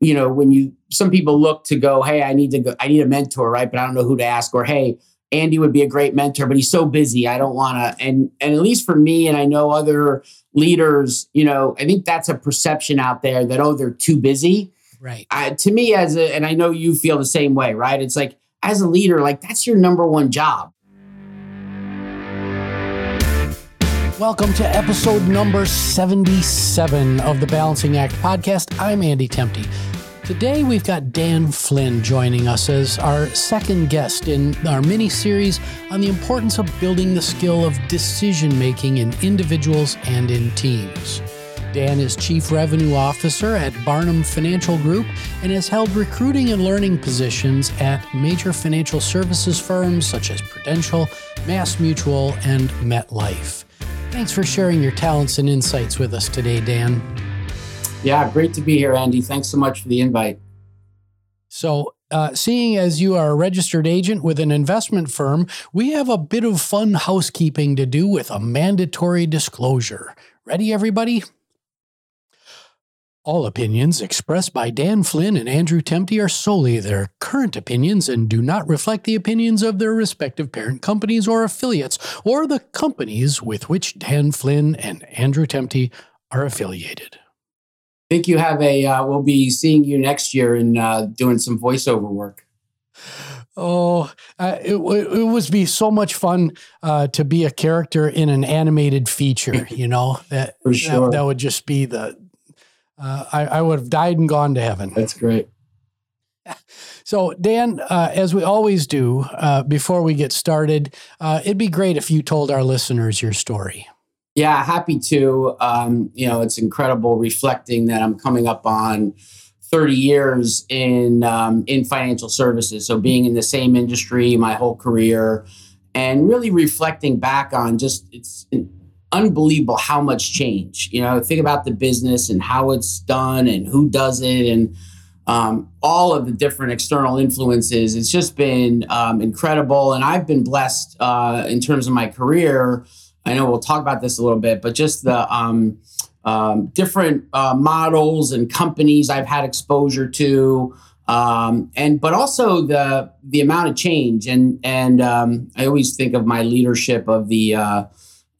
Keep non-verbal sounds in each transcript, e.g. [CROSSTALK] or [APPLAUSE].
you know, when you some people look to go, hey, I need to go, I need a mentor, right? But I don't know who to ask, or hey, Andy would be a great mentor, but he's so busy. I don't want to. And and at least for me, and I know other leaders, you know, I think that's a perception out there that oh, they're too busy. Right. I, to me, as a, and I know you feel the same way, right? It's like as a leader, like that's your number one job. Welcome to episode number 77 of the Balancing Act podcast. I'm Andy Temte. Today we've got Dan Flynn joining us as our second guest in our mini series on the importance of building the skill of decision making in individuals and in teams. Dan is Chief Revenue Officer at Barnum Financial Group and has held recruiting and learning positions at major financial services firms such as Prudential, Mass Mutual, and MetLife. Thanks for sharing your talents and insights with us today, Dan. Yeah, great to be here, Andy. Thanks so much for the invite. So, uh, seeing as you are a registered agent with an investment firm, we have a bit of fun housekeeping to do with a mandatory disclosure. Ready, everybody? All opinions expressed by Dan Flynn and Andrew Temte are solely their current opinions and do not reflect the opinions of their respective parent companies or affiliates or the companies with which Dan Flynn and Andrew Temte are affiliated. I think you have a, uh, we'll be seeing you next year and uh, doing some voiceover work. Oh, uh, it, it would be so much fun uh, to be a character in an animated feature. [LAUGHS] You know that sure. that, that would just be the uh, I, I, would have died and gone to heaven. That's great. [LAUGHS] So, Dan, uh, as we always do, uh, before we get started, uh, it'd be great if you told our listeners your story. Yeah, happy to. Um, you know, it's incredible reflecting that I'm coming up on 30 years in um, in financial services. So, being in the same industry my whole career, and really reflecting back on just it's unbelievable how much change. You know, think about the business and how it's done and who does it and um, all of the different external influences. It's just been um, incredible. And I've been blessed uh, in terms of my career. I know we'll talk about this a little bit, but just the um, um different uh, models and companies I've had exposure to. Um, and but also the the amount of change and and um, I always think of my leadership of the uh,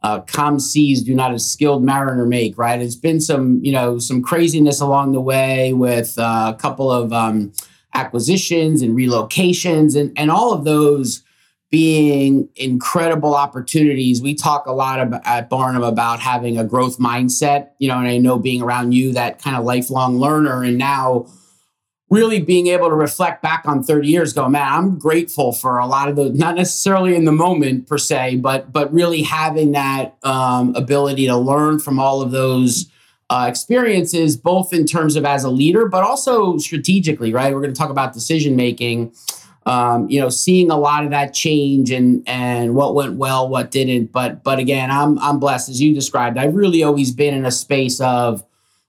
uh, seas do not a skilled mariner make right? It's been some you know some craziness along the way with uh, a couple of um, acquisitions and relocations and, and all of those being incredible opportunities. We talk a lot about, at barnum about having a growth mindset you know and i know being around you that kind of lifelong learner. And now really being able to reflect back on 30 years go man i'm grateful for a lot of those not necessarily in the moment per se but but really having that um, ability to learn from all of those uh, experiences both in terms of as a leader but also strategically right? We're going to talk about decision making. Um, you know seeing a lot of that change and and what went well what didn't but but again i'm i'm blessed. As you described i've really always been in a space of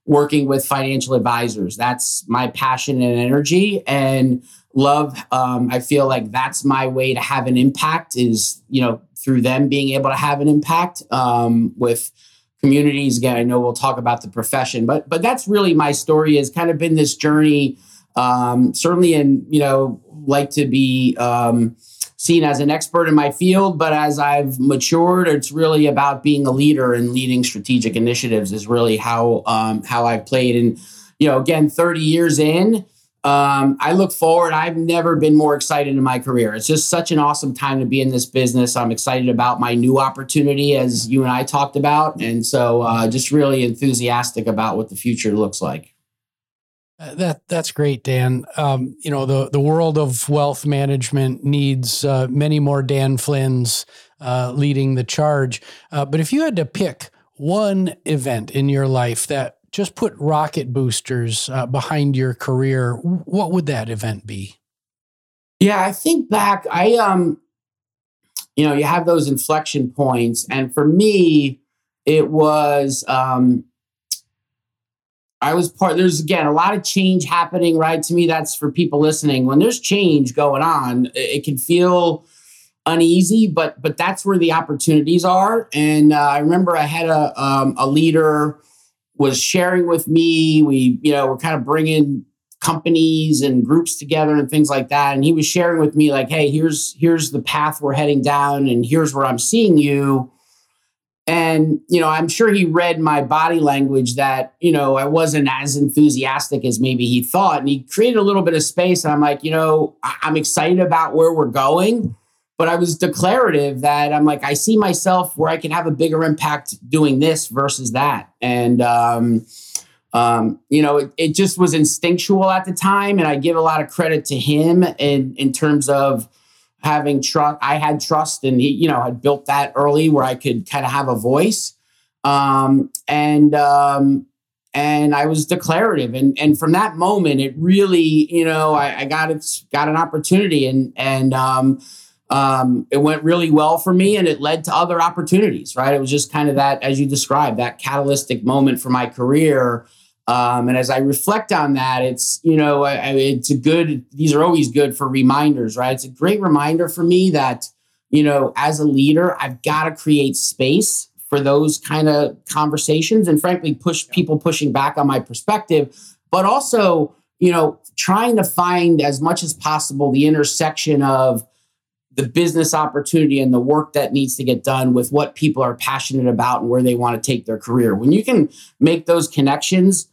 working with financial advisors. That's my passion and energy and love. Um, I feel like that's my way to have an impact is, you know, through them being able to have an impact um, with communities. Again, I know we'll talk about the profession, but but that's really my story has kind of been this journey. Um, certainly and you know, like to be um, seen as an expert in my field, but as I've matured, it's really about being a leader and leading strategic initiatives is really how um, how I've played. And you know, again, 30 years in, um, I look forward. I've never been more excited in my career. It's just such an awesome time to be in this business. I'm excited about my new opportunity, as you and I talked about, and so uh, just really enthusiastic about what the future looks like. That that's great, Dan. Um, you know the the world of wealth management needs uh, many more Dan Flynn's uh, leading the charge. Uh, but if you had to pick one event in your life that just put rocket boosters uh, behind your career, what would that event be? Yeah, I think back. I um, you know, you have those inflection points, and for me, it was um, I was part, there's again a lot of change happening, right? To me, that's for people listening. When there's change going on, it can feel uneasy, but but that's where the opportunities are. And uh, I remember I had a um, a leader was sharing with me. We you know we're kind of bringing companies and groups together and things like that. And he was sharing with me like, hey, here's here's the path we're heading down, and here's where I'm seeing you. And you know, I'm sure he read my body language that you know I wasn't as enthusiastic as maybe he thought, and he created a little bit of space. And I'm like, you know, I'm excited about where we're going but I was declarative that I'm like, I see myself where I can have a bigger impact doing this versus that. And, um, um, you know, it, it, just was instinctual at the time. And I give a lot of credit to him in, in terms of having trust. I had trust and he, you know, had built that early where I could kind of have a voice. Um, and, um, and I was declarative. And, and from that moment, it really, you know, I, I got it, got an opportunity and, and, um, um, it went really well for me and it led to other opportunities, right? It was just kind of that, as you described, that catalytic moment for my career. Um, and as I reflect on that, it's, you know, I, I, it's a good, these are always good for reminders, right? It's a great reminder for me that, you know, as a leader, I've got to create space for those kind of conversations and frankly, push people pushing back on my perspective, but also, you know, trying to find as much as possible the intersection of, the business opportunity and the work that needs to get done with what people are passionate about and where they want to take their career. When you can make those connections,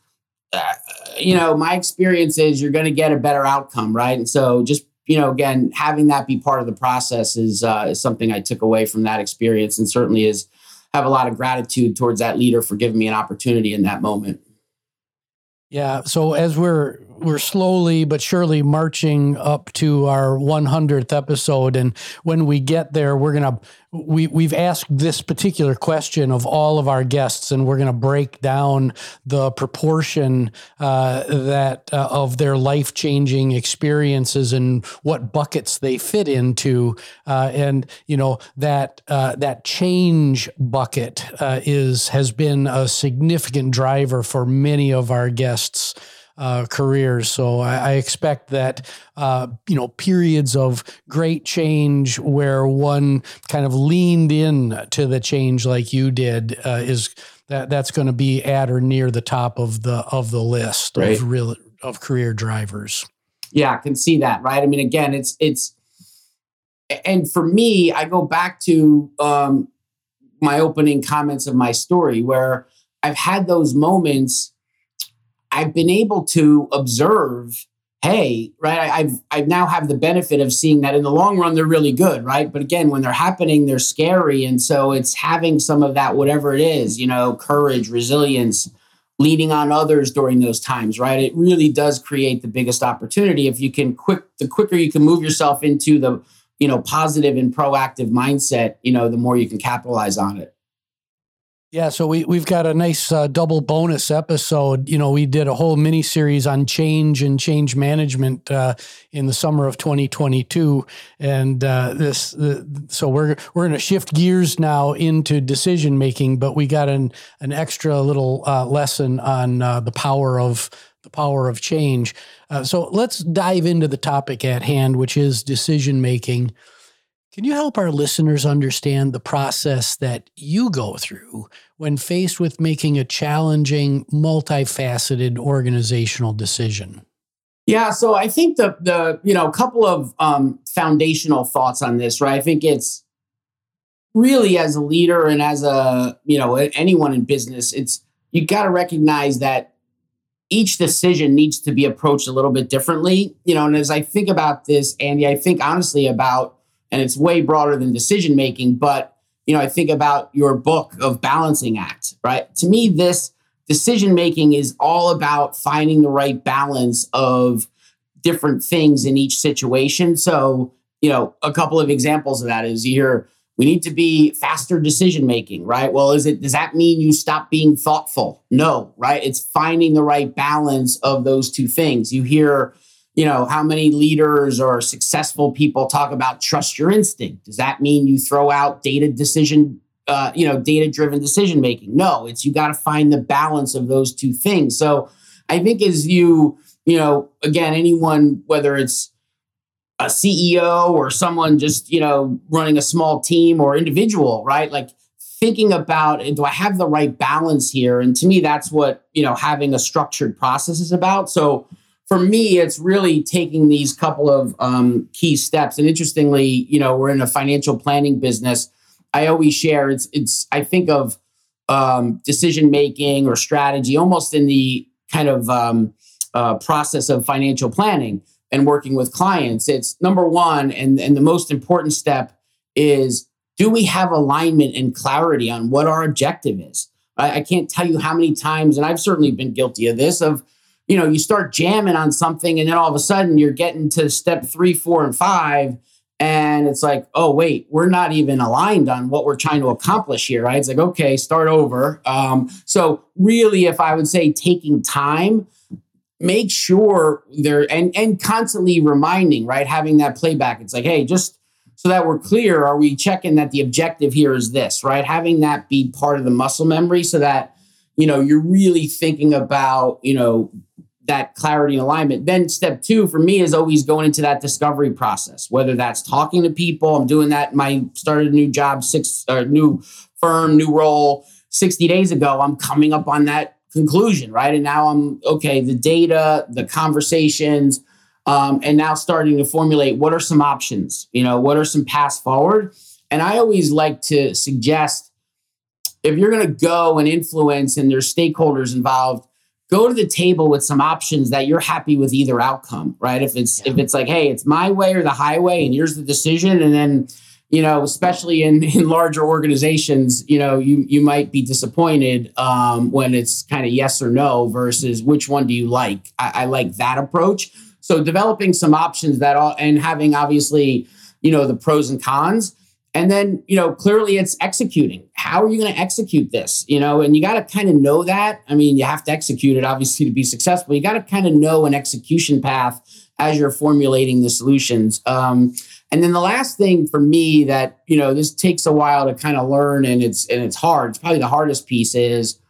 uh, you know, my experience is you're going to get a better outcome, right? And so just you know, again, having that be part of the process is uh, is something I took away from that experience, and certainly is have a lot of gratitude towards that leader for giving me an opportunity in that moment. Yeah. So as we're we're slowly but surely marching up to our 100th episode. And when we get there we're going to we we've asked this particular question of all of our guests and we're going to break down the proportion uh, that uh, of their life-changing experiences and what buckets they fit into. Uh, and you know that uh, that change bucket uh, is has been a significant driver for many of our guests uh, careers. So I, I expect that uh, you know periods of great change where one kind of leaned in to the change like you did uh, is that that's going to be at or near the top of the of the list right. of real of career drivers. Yeah, I can see that. Right. I mean, again, it's it's and for me, I go back to um, my opening comments of my story where I've had those moments I've been able to observe, hey, right, I, I've I now have the benefit of seeing that in the long run they're really good, right? But again, when they're happening, they're scary. And so it's having some of that, whatever it is, you know, courage, resilience, leading on others during those times, right? It really does create the biggest opportunity. If you can quick the quicker you can move yourself into the you know positive and proactive mindset, you know, the more you can capitalize on it. Yeah, so we we've got a nice uh, double bonus episode. You know, we did a whole mini series on change and change management uh, in the summer of 2022, and uh, this uh, so we're we're going to shift gears now into decision making, but we got an an extra little uh, lesson on uh, the power of the power of change. so let's dive into the topic at hand, which is decision making. Can you help our listeners understand the process that you go through when faced with making a challenging, multifaceted organizational decision? Yeah, so I think the the you know a couple of um, foundational thoughts on this, right? I think it's really as a leader and as a you know anyone in business, it's you got to recognize that each decision needs to be approached a little bit differently. You know, and as I think about this, Andy, I think honestly about and it's way broader than decision making. But you know, I think about your book of balancing act, right? To me, this decision making is all about finding the right balance of different things in each situation. So, you know, a couple of examples of that is you hear we need to be faster decision making, right? Well, is it does that mean you stop being thoughtful? No, right? It's finding the right balance of those two things. You hear you know, how many leaders or successful people talk about trust your instinct? Does that mean you throw out data decision, uh, you know, data driven decision making? No, it's you got to find the balance of those two things. So I think as you, you know, again, anyone, whether it's a CEO or someone just, you know, running a small team or individual, right? Like thinking about do I have the right balance here? And to me, that's what, you know, having a structured process is about. So for me, it's really taking these couple of um, key steps. And interestingly, you know, we're in a financial planning business. I always share it's it's I think of um, decision making or strategy almost in the kind of um, uh, process of financial planning and working with clients. It's number one, and and the most important step is do we have alignment and clarity on what our objective is? I, I can't tell you how many times, and I've certainly been guilty of this of you know, you start jamming on something and then all of a sudden you're getting to step three, four, and five. And it's like, oh, wait, we're not even aligned on what we're trying to accomplish here, right? It's like, okay, start over. Um, so, really, if I would say taking time, make sure they're and and constantly reminding, right? Having that playback. It's like, hey, just so that we're clear, are we checking that the objective here is this, right? Having that be part of the muscle memory so that you know you're really thinking about you know that clarity and alignment. Then step two for me is always going into that discovery process, whether that's talking to people. I'm doing that. My started a new job, six or new firm, new role 60 days ago. I'm coming up on that conclusion, right? And now I'm okay, the data, the conversations, um, and now starting to formulate what are some options, you know, what are some paths forward. And I always like to suggest if you're going to go and influence and there's stakeholders involved, go to the table with some options that you're happy with either outcome, right? If it's yeah. if it's like, hey, it's my way or the highway, and here's the decision, and then you know, especially in [LAUGHS] in larger organizations, you know, you you might be disappointed um, when it's kind of yes or no versus which one do you like. I, I like that approach. So developing some options that all and having obviously, you know, the pros and cons and then, you know, clearly it's executing. How are you going to execute this? You know, and you got to kind of know that. I mean, you have to execute it obviously to be successful. You got to kind of know an execution path as you're formulating the solutions. Um, and then the last thing for me that, you know, this takes a while to kind of learn and it's and it's hard. It's probably the hardest piece is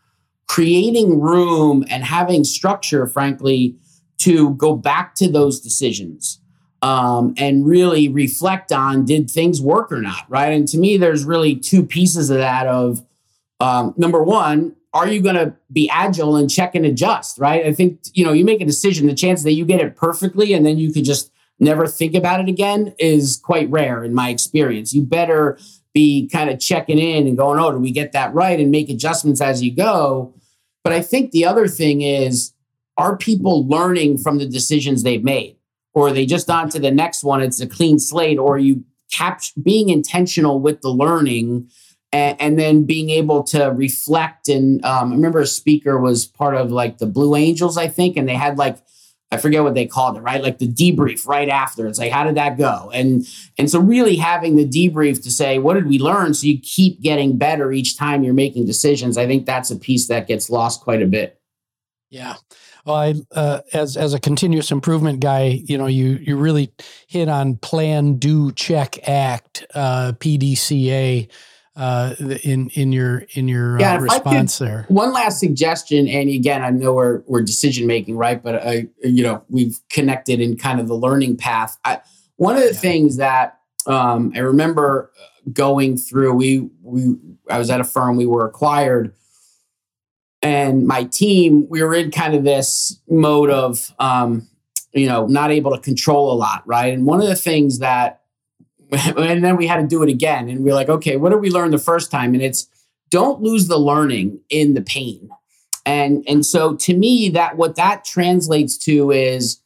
creating room and having structure, frankly, to go back to those decisions um, and really reflect on did things work or not, right? And to me, there's really two pieces of that. Of um, number one, are you going to be agile and check and adjust, right? I think you know you make a decision. The chance that you get it perfectly and then you could just never think about it again is quite rare in my experience. You better be kind of checking in and going, oh, did we get that right? And make adjustments as you go. But I think the other thing is, are people learning from the decisions they've made? Or they just on to the next one. It's a clean slate, or you capture being intentional with the learning and, and then being able to reflect. And um, I remember a speaker was part of like the Blue Angels, I think, and they had like I forget what they called it, right? Like the debrief right after. It's like, how did that go? And and so really having the debrief to say, what did we learn? So you keep getting better each time you're making decisions. I think that's a piece that gets lost quite a bit. Yeah. Well, I, uh, as as a continuous improvement guy, you know, you you really hit on plan, do, check, act, uh, PDCA uh, in in your in your uh, yeah, uh, response could, there. One last suggestion, and again, I know we're we're decision making, right? But I, you know, we've connected in kind of the learning path. I, one of the yeah. things that um, I remember going through, we we I was at a firm, we were acquired and my team, we were in kind of this mode of, um, you know, not able to control a lot, right? And one of the things that, [LAUGHS] and then we had to do it again, and we are like, okay, what did we learn the first time? And it's don't lose the learning in the pain. And and so to me, that what that translates to is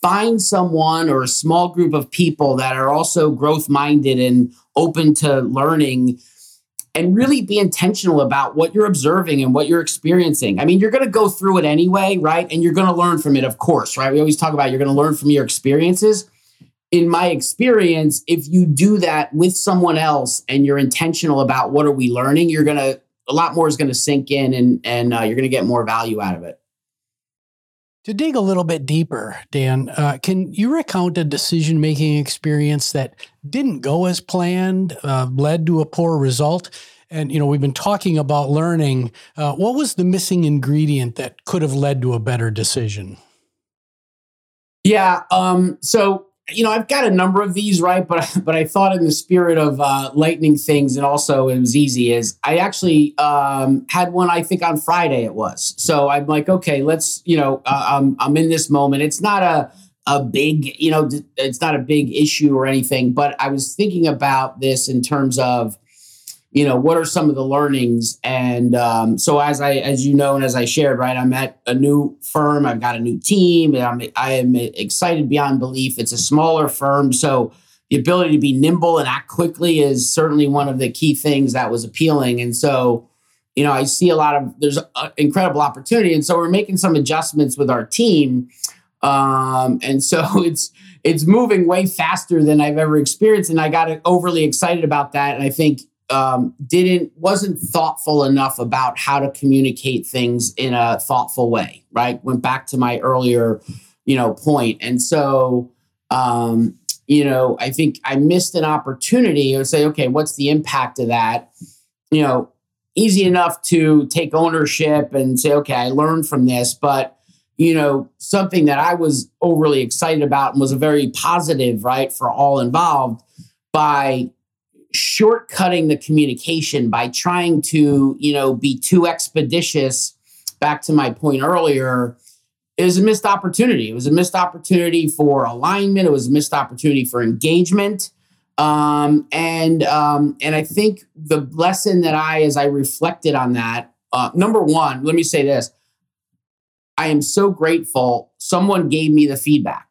find someone or a small group of people that are also growth minded and open to learning and really be intentional about what you're observing and what you're experiencing. I mean, you're going to go through it anyway, right? And you're going to learn from it, of course, right? We always talk about you're going to learn from your experiences. In my experience, if you do that with someone else and you're intentional about what are we learning, you're going to a lot more is going to sink in and and uh, you're going to get more value out of it. To dig a little bit deeper, Dan, uh, can you recount a decision making experience that didn't go as planned, uh, led to a poor result? And you know, we've been talking about learning. Uh, what was the missing ingredient that could have led to a better decision? Yeah. Um, so you know, I've got a number of these, right? But [LAUGHS] but I thought in the spirit of uh, lightning things, and also it was easy. Is I actually um, had one. I think on Friday it was. So I'm like, okay, let's. You know, uh, I'm I'm in this moment. It's not a a big, you know, it's not a big issue or anything. But I was thinking about this in terms of you know what are some of the learnings? And um, so as i as you know and as i shared right i'm at a new firm. I've got a new team and i'm i am excited beyond belief. It's a smaller firm so the ability to be nimble and act quickly is certainly one of the key things that was appealing. And so you know i see a lot of there's a, incredible opportunity and so we're making some adjustments with our team. Um, and so [LAUGHS] it's it's moving way faster than i've ever experienced and i got overly excited about that. And i think um, didn't wasn't thoughtful enough about how to communicate things in a thoughtful way. Right, went back to my earlier, you know, point, and so um, you know, I think I missed an opportunity to say, okay, what's the impact of that? You know, easy enough to take ownership and say, okay, I learned from this, but you know, something that I was overly excited about and was a very positive, right, for all involved by shortcutting the communication by trying to, you know, be too expeditious. Back to my point earlier, it was a missed opportunity. It was a missed opportunity for alignment. It was a missed opportunity for engagement. Um, and um, and I think the lesson that I, as I reflected on that, uh, number one, let me say this: I am so grateful someone gave me the feedback,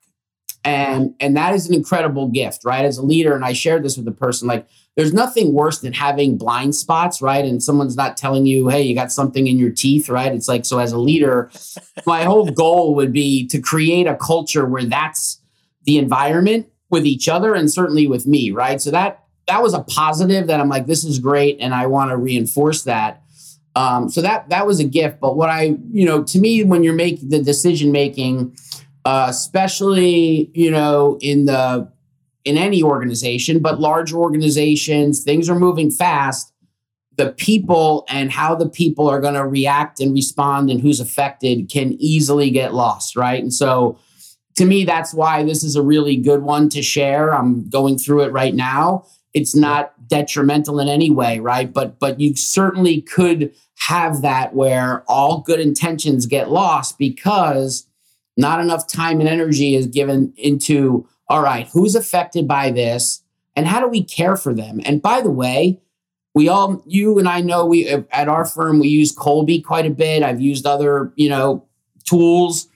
and and that is an incredible gift, right? As a leader, and I shared this with the person, like there's nothing worse than having blind spots, right? And someone's not telling you, hey, you got something in your teeth, right? It's like, so as a leader, my whole goal would be to create a culture where that's the environment with each other and certainly with me, right? So that that was a positive that I'm like, this is great, and I want to reinforce that. Um, so that that was a gift. But what I, you know, to me, when you're making the decision making, uh, especially you know in the in any organization, but large organizations, things are moving fast. The people and how the people are going to react and respond and who's affected can easily get lost, right? And so, to me, that's why this is a really good one to share. I'm going through it right now. It's not detrimental in any way, right? But but you certainly could have that where all good intentions get lost because not enough time and energy is given into all right, who's affected by this and how do we care for them? And by the way, we all, you and I know we at our firm, we use Kolbe quite a bit. I've used other, you know, tools.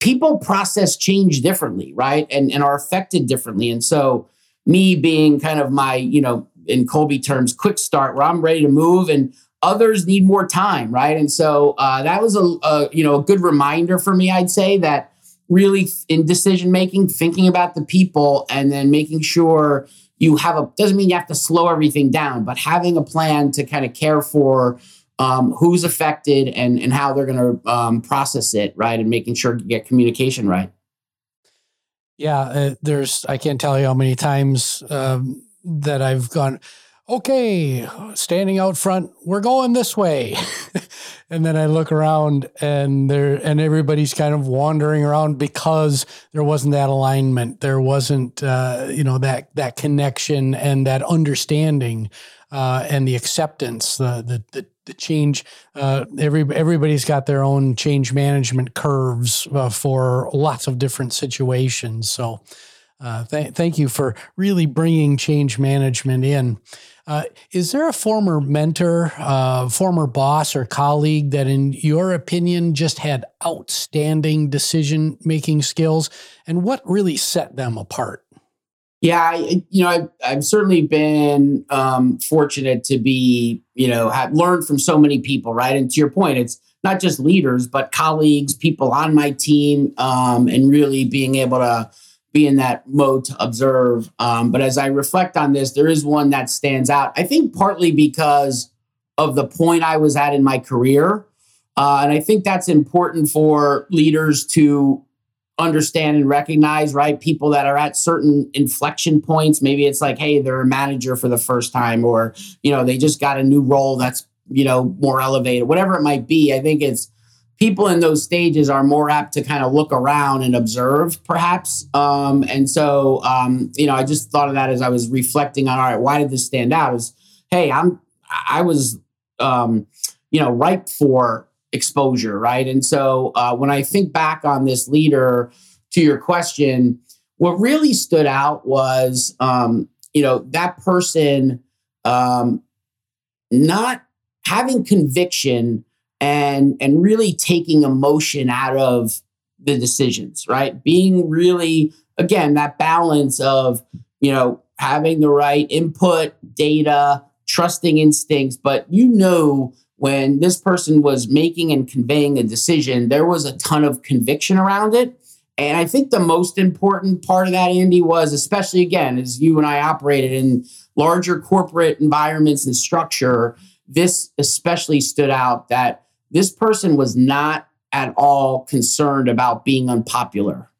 People process change differently, right? And, and are affected differently. And so, me being kind of my, you know, in Kolbe terms, quick start where I'm ready to move and others need more time, right? And so uh, that was a, a, you know, a good reminder for me, I'd say that really in decision making, thinking about the people and then making sure you have a doesn't mean you have to slow everything down, but having a plan to kind of care for um, who's affected and and how they're going to um, process it, right, and making sure you get communication right. Yeah, uh, there's I can't tell you how many times um, that I've gone okay, standing out front, we're going this way. [LAUGHS] and then I look around and there and everybody's kind of wandering around because there wasn't that alignment. There wasn't uh, you know that that connection and that understanding uh, and the acceptance, the the the, the change. Uh, every everybody's got their own change management curves uh, for lots of different situations. So. Uh, th- thank you for really bringing change management in. Uh, is there a former mentor, uh, former boss, or colleague that, in your opinion, just had outstanding decision making skills? And what really set them apart? Yeah, you know, I've, I've certainly been um, fortunate to be, you know, have learned from so many people, right? And to your point, it's not just leaders, but colleagues, people on my team, um, and really being able to be in that mode to observe. Um, but as I reflect on this, there is one that stands out. I think partly because of the point I was at in my career. Uh, and I think that's important for leaders to understand and recognize, right? People that are at certain inflection points. Maybe it's like, hey, they're a manager for the first time, or, you know, they just got a new role that's, you know, more elevated, whatever it might be. I think it's people in those stages are more apt to kind of look around and observe, perhaps. Um, and so, um, you know, I just thought of that as I was reflecting on, all right, why did this stand out? Is hey, I'm I was, um, you know, ripe for exposure, right? And so uh, when I think back on this leader, to your question, what really stood out was, um, you know, that person um, not having conviction and and really taking emotion out of the decisions, right? Being really again that balance of you know having the right input, data, trusting instincts, but you know when this person was making and conveying a decision, there was a ton of conviction around it. And I think the most important part of that, Andy, was especially again, as you and I operated in larger corporate environments and structure, this especially stood out that this person was not at all concerned about being unpopular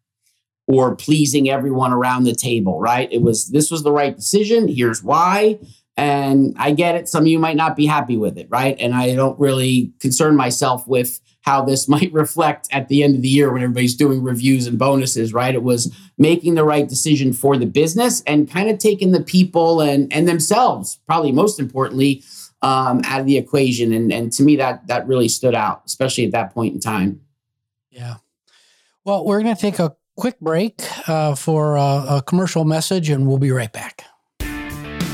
or pleasing everyone around the table, right? It was this was the right decision. Here's why. And I get it. Some of you might not be happy with it, right? And I don't really concern myself with how this [LAUGHS] might reflect at the end of the year when everybody's doing reviews and bonuses, right? It was making the right decision for the business and kind of taking the people and and themselves, probably most importantly, um, out of the equation. And and to me, that that really stood out, especially at that point in time. Yeah. Well, we're going to take a quick break uh, for a, a commercial message, and we'll be right back.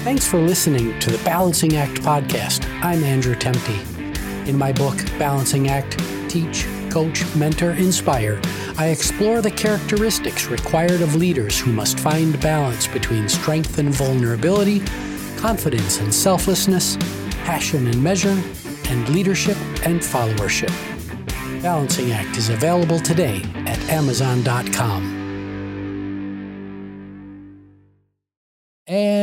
Thanks for listening to the Balancing Act podcast. I'm Andrew Temte. In my book, Balancing Act Teach, Coach, Mentor, Inspire, I explore the characteristics required of leaders who must find balance between strength and vulnerability, confidence and selflessness, passion and measure, and leadership and followership. Balancing Act is available today at Amazon.com.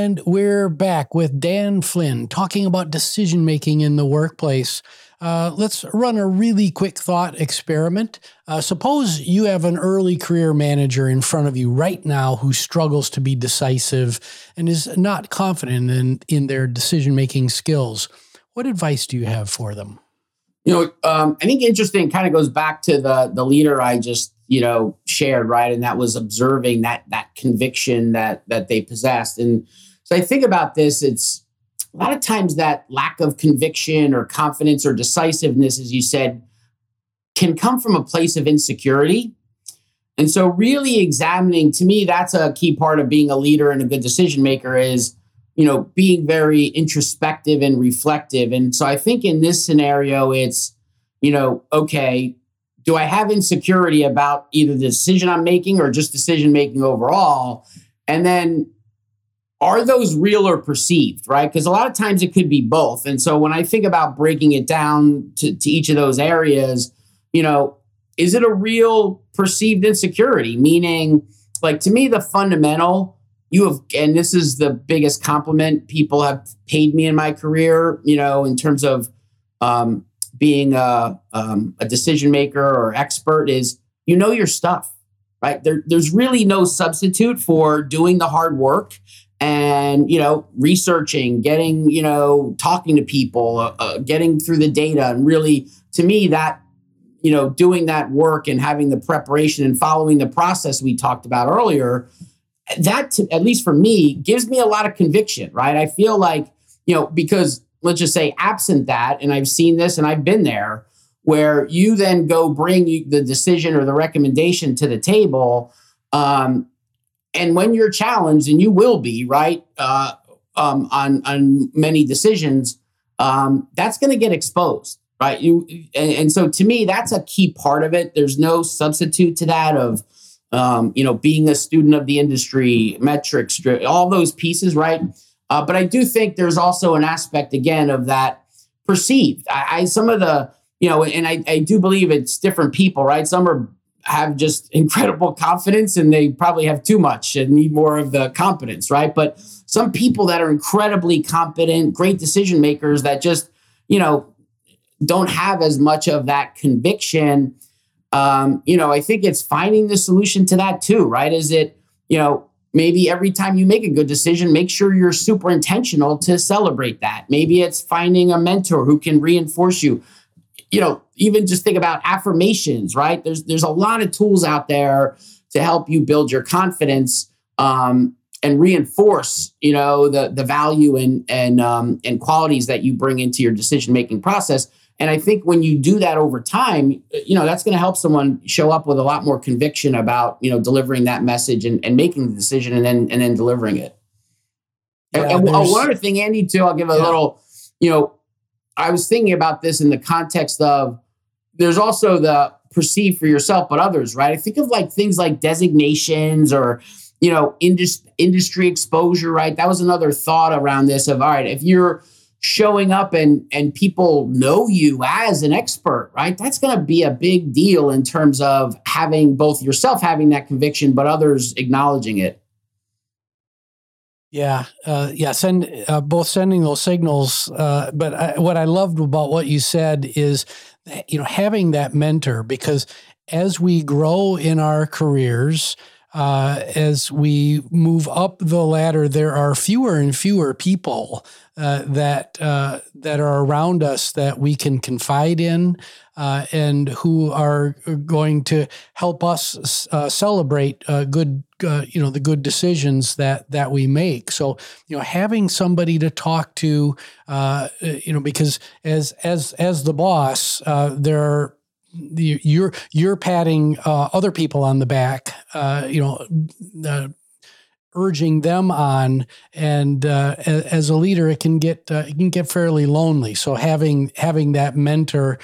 And we're back with Dan Flynn talking about decision making in the workplace. Uh, let's run a really quick thought experiment. Uh, suppose you have an early career manager in front of you right now who struggles to be decisive and is not confident in, in their decision making skills. What advice do you have for them? You know, um, I think interesting kind of goes back to the the leader I just you know shared right and that was observing that that conviction that that they possessed and so i think about this it's a lot of times that lack of conviction or confidence or decisiveness as you said can come from a place of insecurity and so really examining to me that's a key part of being a leader and a good decision maker is you know being very introspective and reflective and so i think in this scenario it's you know okay do I have insecurity about either the decision I'm making or just decision making overall? And then are those real or perceived, right? Because a lot of times it could be both. And so when I think about breaking it down to, to each of those areas, you know, is it a real perceived insecurity? Meaning, like to me, the fundamental, you have, and this is the biggest compliment people have paid me in my career, you know, in terms of um, being a, um, a decision maker or expert is you know your stuff, right? There, there's really no substitute for doing the hard work and you know researching getting you know talking to people uh, uh, getting through the data and really to me that you know doing that work and having the preparation and following the process we talked about earlier that to, at least for me gives me a lot of conviction right? I feel like you know because let's just say absent that and i've seen this and i've been there where you then go bring the decision or the recommendation to the table um, and when you're challenged and you will be right uh, um, on on many decisions um, that's going to get exposed right you and, and, so to me that's a key part of it there's no substitute to that of um, you know being a student of the industry metrics all those pieces right uh, but I do think there's also an aspect again of that perceived. I, I some of the you know, and I, I do believe it's different people, right? Some are have just [LAUGHS] incredible confidence and they probably have too much and need more of the competence, right? But some people that are incredibly competent, great decision makers that just, you know, don't have as much of that conviction. Um, you know, I think it's finding the solution to that too, right? Is it, you know, Maybe every time you make a good decision, make sure you're super intentional to celebrate that. Maybe it's finding a mentor who can reinforce you. You know, even just think about affirmations, right? There's there's a lot of tools out there to help you build your confidence um, and reinforce, you know, the the value and and um, and qualities that you bring into your decision making process. And I think when you do that over time, you know, that's going to help someone show up with a lot more conviction about, you know, delivering that message and, and making the decision and then and then delivering it. Yeah, and, and one other thing, Andy, too, I'll give a yeah. little, you know, I was thinking about this in the context of there's also the perceive for yourself, but others, right? I think of like things like designations or, you know, indus- industry exposure, right? That was another thought around this of, all right, if you're showing up and and people know you as an expert, right? That's going to be a big deal in terms of having both yourself having that conviction, but others acknowledging it. Yeah, uh, yeah. Send uh, both sending those signals. Uh, but I, what I loved about what you said is, you know, having that mentor because as we grow in our careers, uh, as we move up the ladder, there are fewer and fewer people uh, that uh, that are around us that we can confide in, uh, and who are going to help us uh, celebrate uh, good, you know, the good decisions that that we make. So, you know, having somebody to talk to, you know, because as as as the boss, there are you're you're patting uh, other people on the back, uh, you know, uh, urging them on and uh, as a leader it can get uh, it can get fairly lonely. So having having that mentor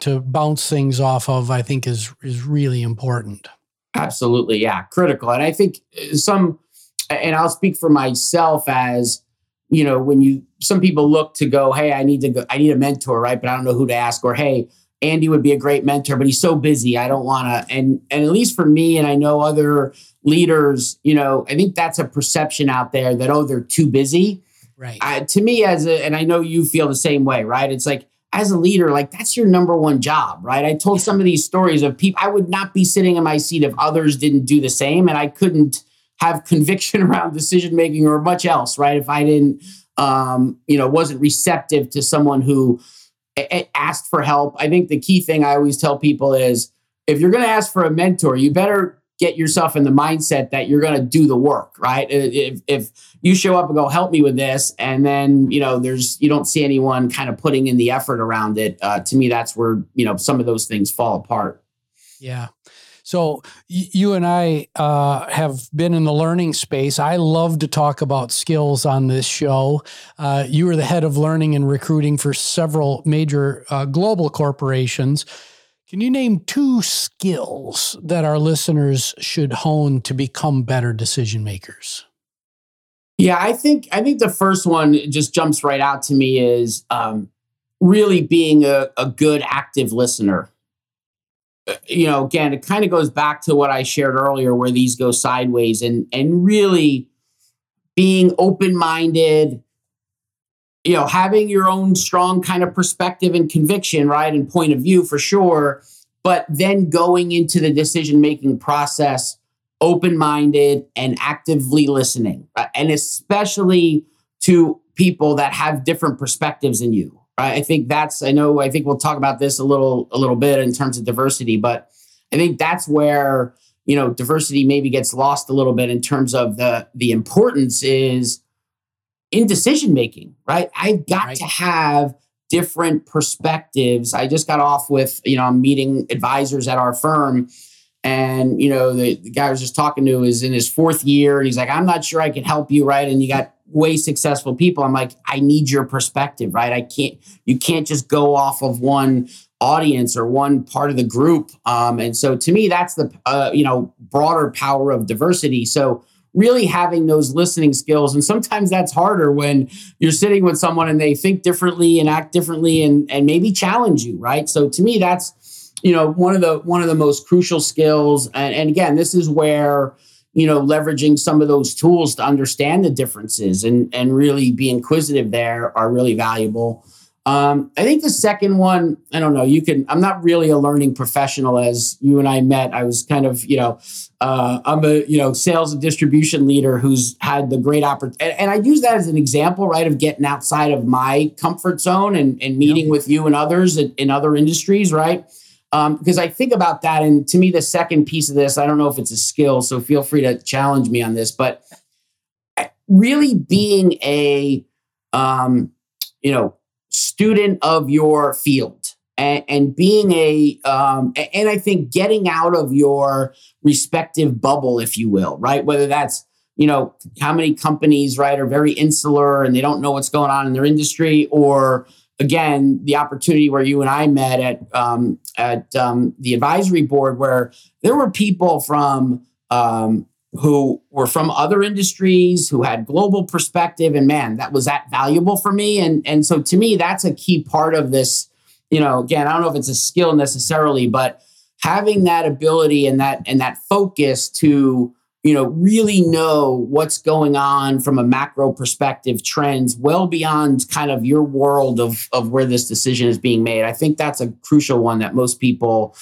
to bounce things off of i think is is really important. Absolutely yeah critical. And i think some and i'll speak for myself as you know when you some people look to go hey i need to go i need a mentor right? But i don't know who to ask or hey Andy would be a great mentor, but he's so busy. I don't want to. And and at least for me, and I know other leaders, you know, I think that's a perception out there that oh, they're too busy. Right. To me, as a, and I know you feel the same way, right? It's like as a leader, like that's your number one job, right? I told some of these stories of people. I would not be sitting in my seat if others didn't do the same, and I couldn't have [LAUGHS] conviction around decision making or much else, right? If I didn't, um, you know, wasn't receptive to someone who asked for help. I think the key thing I always tell people is if you're going to ask for a mentor, you better get yourself in the mindset that you're going to do the work, right? If, if you show up and go, help me with this, and then, you know, there's, you don't see anyone kind of putting in the effort around it. Uh, to me, that's where, you know, some of those things fall apart. Yeah. So you and I uh, have been in the learning space. I love to talk about skills on this show. Uh, you are the head of learning and recruiting for several major uh, global corporations. Can you name two skills that our listeners should hone to become better decision makers? Yeah, I think I think the first one just jumps right out to me is um, really being a, a good active listener you know, again, it kind of goes back to what I shared earlier, where these go sideways, and and really being open minded, you know, having your own strong kind of perspective and conviction, right, and point of view for sure, but then going into the decision making process open minded and actively listening, uh, and especially to people that have different perspectives than you I think that's I know I think we'll talk about this a little a little bit in terms of diversity, but I think that's where you know diversity maybe gets lost a little bit in terms of the the importance is in decision making, right? I've got right. to have different perspectives. I just got off with, you know, I'm meeting advisors at our firm and, you know, the, the guy I was just talking to is in his fourth year and he's like, I'm not sure I can help you, right? And you got way successful people i'm like i need your perspective right? I can't you can't just go off of one audience or one part of the group. Um, and so to me that's the uh, you know broader power of diversity. So really having those listening skills and sometimes that's harder when you're sitting with someone and they think differently and act differently and and maybe challenge you right? So to me that's you know one of the one of the most crucial skills. And, and again this is where you know, leveraging some of those tools to understand the differences and and really be inquisitive there are really valuable. Um, I think the second one, I don't know. You can. I'm not really a learning professional. As you and I met, I was kind of, you know, uh, I'm a you know sales and distribution leader who's had the great opportunity, and, and, I use that as an example, right, of getting outside of my comfort zone and, and meeting yep. with you and others in, in other industries, right? Um, because I think about that, and to me, the second piece of this, I don't know if it's a skill, so feel free to challenge me on this, but really being a, um, you know student of your field and, and being a um, and I think getting out of your respective bubble, if you will, right? Whether that's you know how many companies right are very insular and they don't know what's going on in their industry, or again the opportunity where you and I met at um, at um, the advisory board where there were people from um, who were from other industries who had global perspective and man that was that valuable for me? And and so to me that's a key part of this you know again i don't know if it's a skill necessarily but having that ability and that and that focus to you know really know what's going on from a macro perspective trends well beyond kind of your world of of where this decision is being made. I think that's a crucial one that most people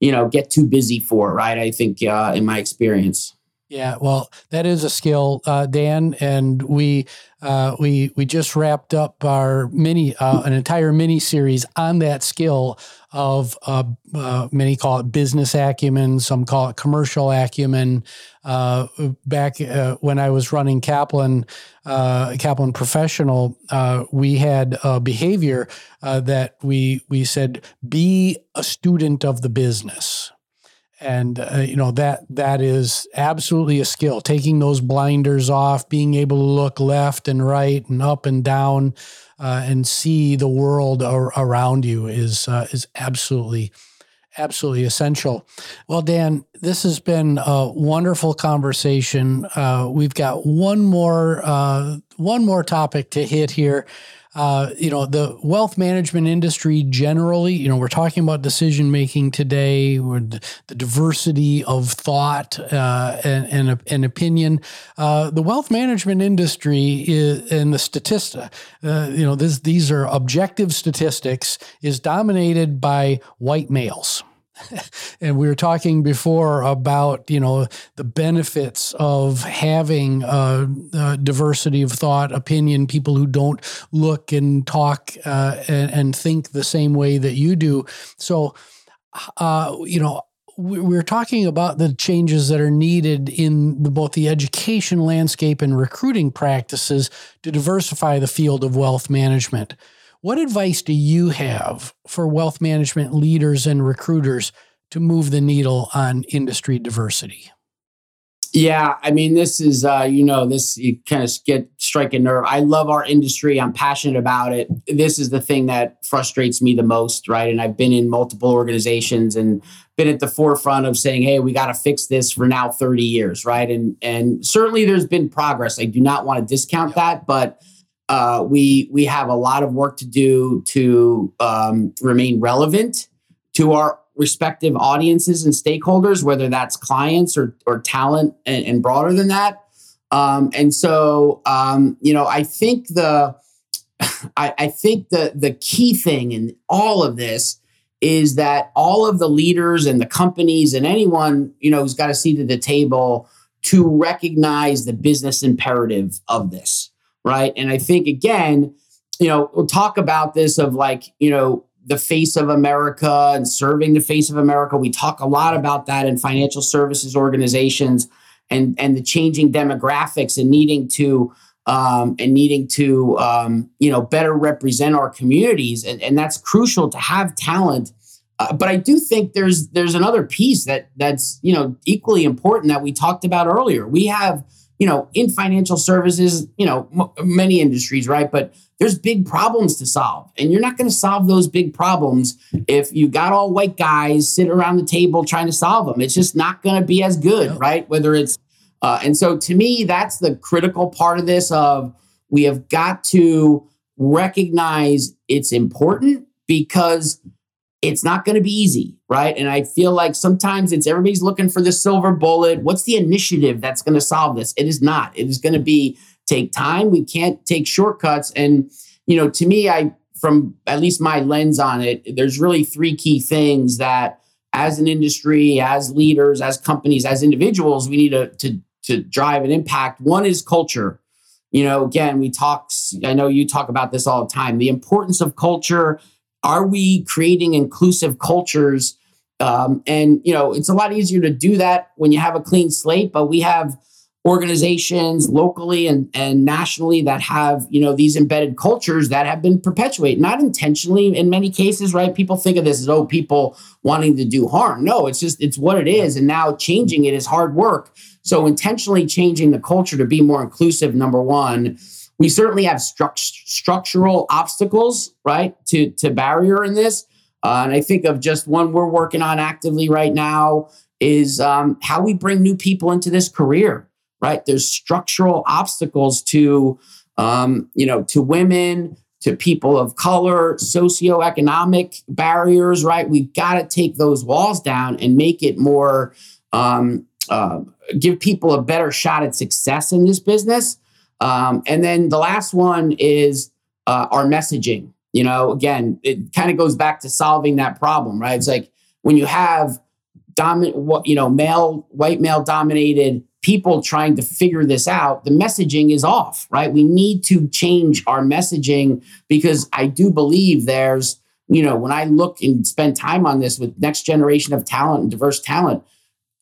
you know get too busy for right? I think uh, in my experience yeah, well, that is a skill, uh, Dan, and we uh, we we just wrapped up our mini uh, an entire mini series on that skill of uh, uh, many call it business acumen, some call it commercial acumen. Uh, back when I was running Kaplan Kaplan Professional, we had a behavior that we we said be a student of the business and uh, you know that that is absolutely a skill taking those blinders off being able to look left and right and up and down uh, and see the world ar- around you is uh, is absolutely absolutely essential. Well dan this has been a wonderful conversation. Uh, we've got one more uh, one more topic to hit here uh, you know, the wealth management industry generally, you know, we're talking about decision making today, the, diversity of thought uh, and, and, and, opinion. Uh, the wealth management industry is, and the statista, uh, you know, this, these are objective statistics, is dominated by white males. [LAUGHS] and we were talking before about you know the benefits of having a, a diversity of thought, opinion, people who don't look and talk uh, and, and, think the same way that you do. So, uh, you know. We're talking about the changes that are needed in the, both the education landscape and recruiting practices to diversify the field of wealth management. What advice do you have for wealth management leaders and recruiters to move the needle on industry diversity? Yeah, I mean, this is uh, you know, this you kind of get strike a nerve. I love our industry. I'm passionate about it. This is the thing that frustrates me the most, right? And I've been in multiple organizations and been at the forefront of saying, "Hey, we got to fix this for now 30 years," right? And and certainly there's been progress. I do not want to discount that, but uh, we we have a lot of work to do to um, remain relevant to our respective audiences and stakeholders, whether that's clients or or talent and, and broader than that. Um, and so, um, you know, I think the [SIGHS] I, I think the the key thing in all of this is that all of the leaders and the companies and anyone you know who's got a seat at the table to recognize the business imperative of this right? And I think again, you know, we'll talk about this of like, you know, the face of America and serving the face of America. We talk a lot about that in financial services organizations and and the changing demographics and needing to um, and needing to um, you know better represent our communities and, and that's crucial to have talent uh, but I do think there's there's another piece that that's you know equally important that we talked about earlier. We have you know, in financial services, you know, m- many industries, right? But there's big problems to solve. And you're not going to solve those big problems if you got all white guys sitting around the table trying to solve them. It's just not going to be as good, right? Whether it's, uh, and so to me, that's the critical part of this of we have got to recognize it's important because it's not going to be easy, right? And I feel like sometimes it's everybody's looking for the silver bullet. What's the initiative that's going to solve this? It is not. It is going to be take time. We can't take shortcuts. And, you know, to me, I from at least my lens on it, there's really three key things that as an industry, as leaders, as companies, as individuals, we need to, to, to drive an impact. One is culture. You know, again, we talk, I know you talk about this all the time, the importance of culture. Are we creating inclusive cultures? Um, and, you know, it's a lot easier to do that when you have a clean slate, but we have organizations locally and, and nationally that have you know these embedded cultures that have been perpetuated not intentionally in many cases right? People think of this as oh people wanting to do harm. No it's just it's what it is. And now changing it is hard work. So intentionally changing the culture to be more inclusive number one we certainly have stru- structural obstacles right to to barrier in this uh, and i think of just one we're working on actively right now is um, how we bring new people into this career right? There's structural obstacles to, um, you know, to women, to people of color, socioeconomic barriers, right? We've got to take those walls down and make it more, um, uh, give people a better shot at success in this business. Um, and then the last one is uh, our messaging. You know, again, it kind of goes back to solving that problem, right? It's like when you have dominant, you know, male, white male dominated people trying to figure this out, the messaging is off, right? We need to change our messaging because I do believe there's, you know, when I look and spend time on this with next generation of talent and diverse talent,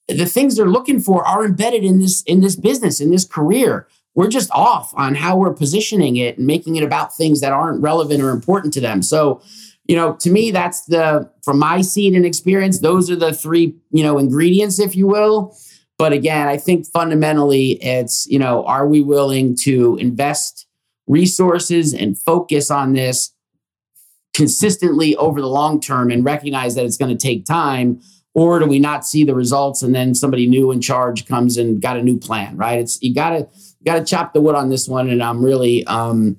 the things they're looking for are embedded in this in this business, in this career. We're just off on how we're positioning it and making it about things that aren't relevant or important to them. So, you know, to me, that's the from my seat and experience, those are the three, you know, ingredients, if you will but again, I think fundamentally it's, you know, are we willing to invest resources and focus on this consistently over the long term and recognize that it's going to take time? Or do we not see the results and then somebody new in charge comes and got a new plan, right? It's you gotta you gotta chop the wood on this one. And I'm really um,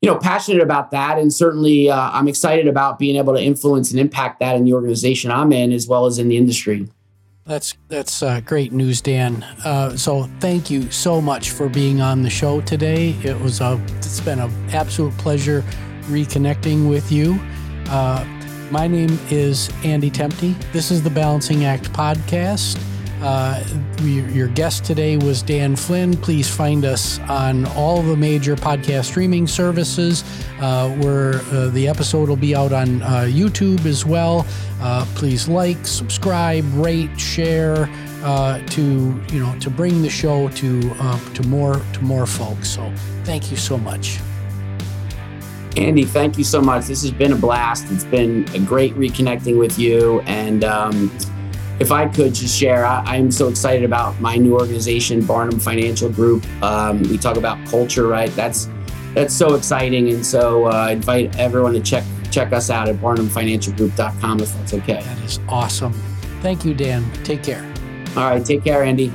you know, passionate about that. And certainly uh, I'm excited about being able to influence and impact that in the organization I'm in as well as in the industry. That's that's uh, great news, Dan. Uh, so thank you so much for being on the show today. It was a it's been an absolute pleasure reconnecting with you. Uh, my name is Andy Temte. This is the Balancing Act podcast. Uh, we, your guest today was Dan Flynn. Please find us on all the major podcast streaming services, uh, where uh, the episode will be out on uh, YouTube as well. Uh, please like, subscribe, rate, share uh, to you know to bring the show to to more to more folks. So thank you so much. Andy, thank you so much. This has been a blast. It's been a great reconnecting with you and. Um, if I could just share, I, am so excited about my new organization, Barnum Financial Group. Um, we talk about culture, right? That's that's so exciting, and so uh, I invite everyone to check check us out at barnumfinancialgroup.com if that's okay. That is awesome. Thank you, Dan. Take care. All right, take care, Andy.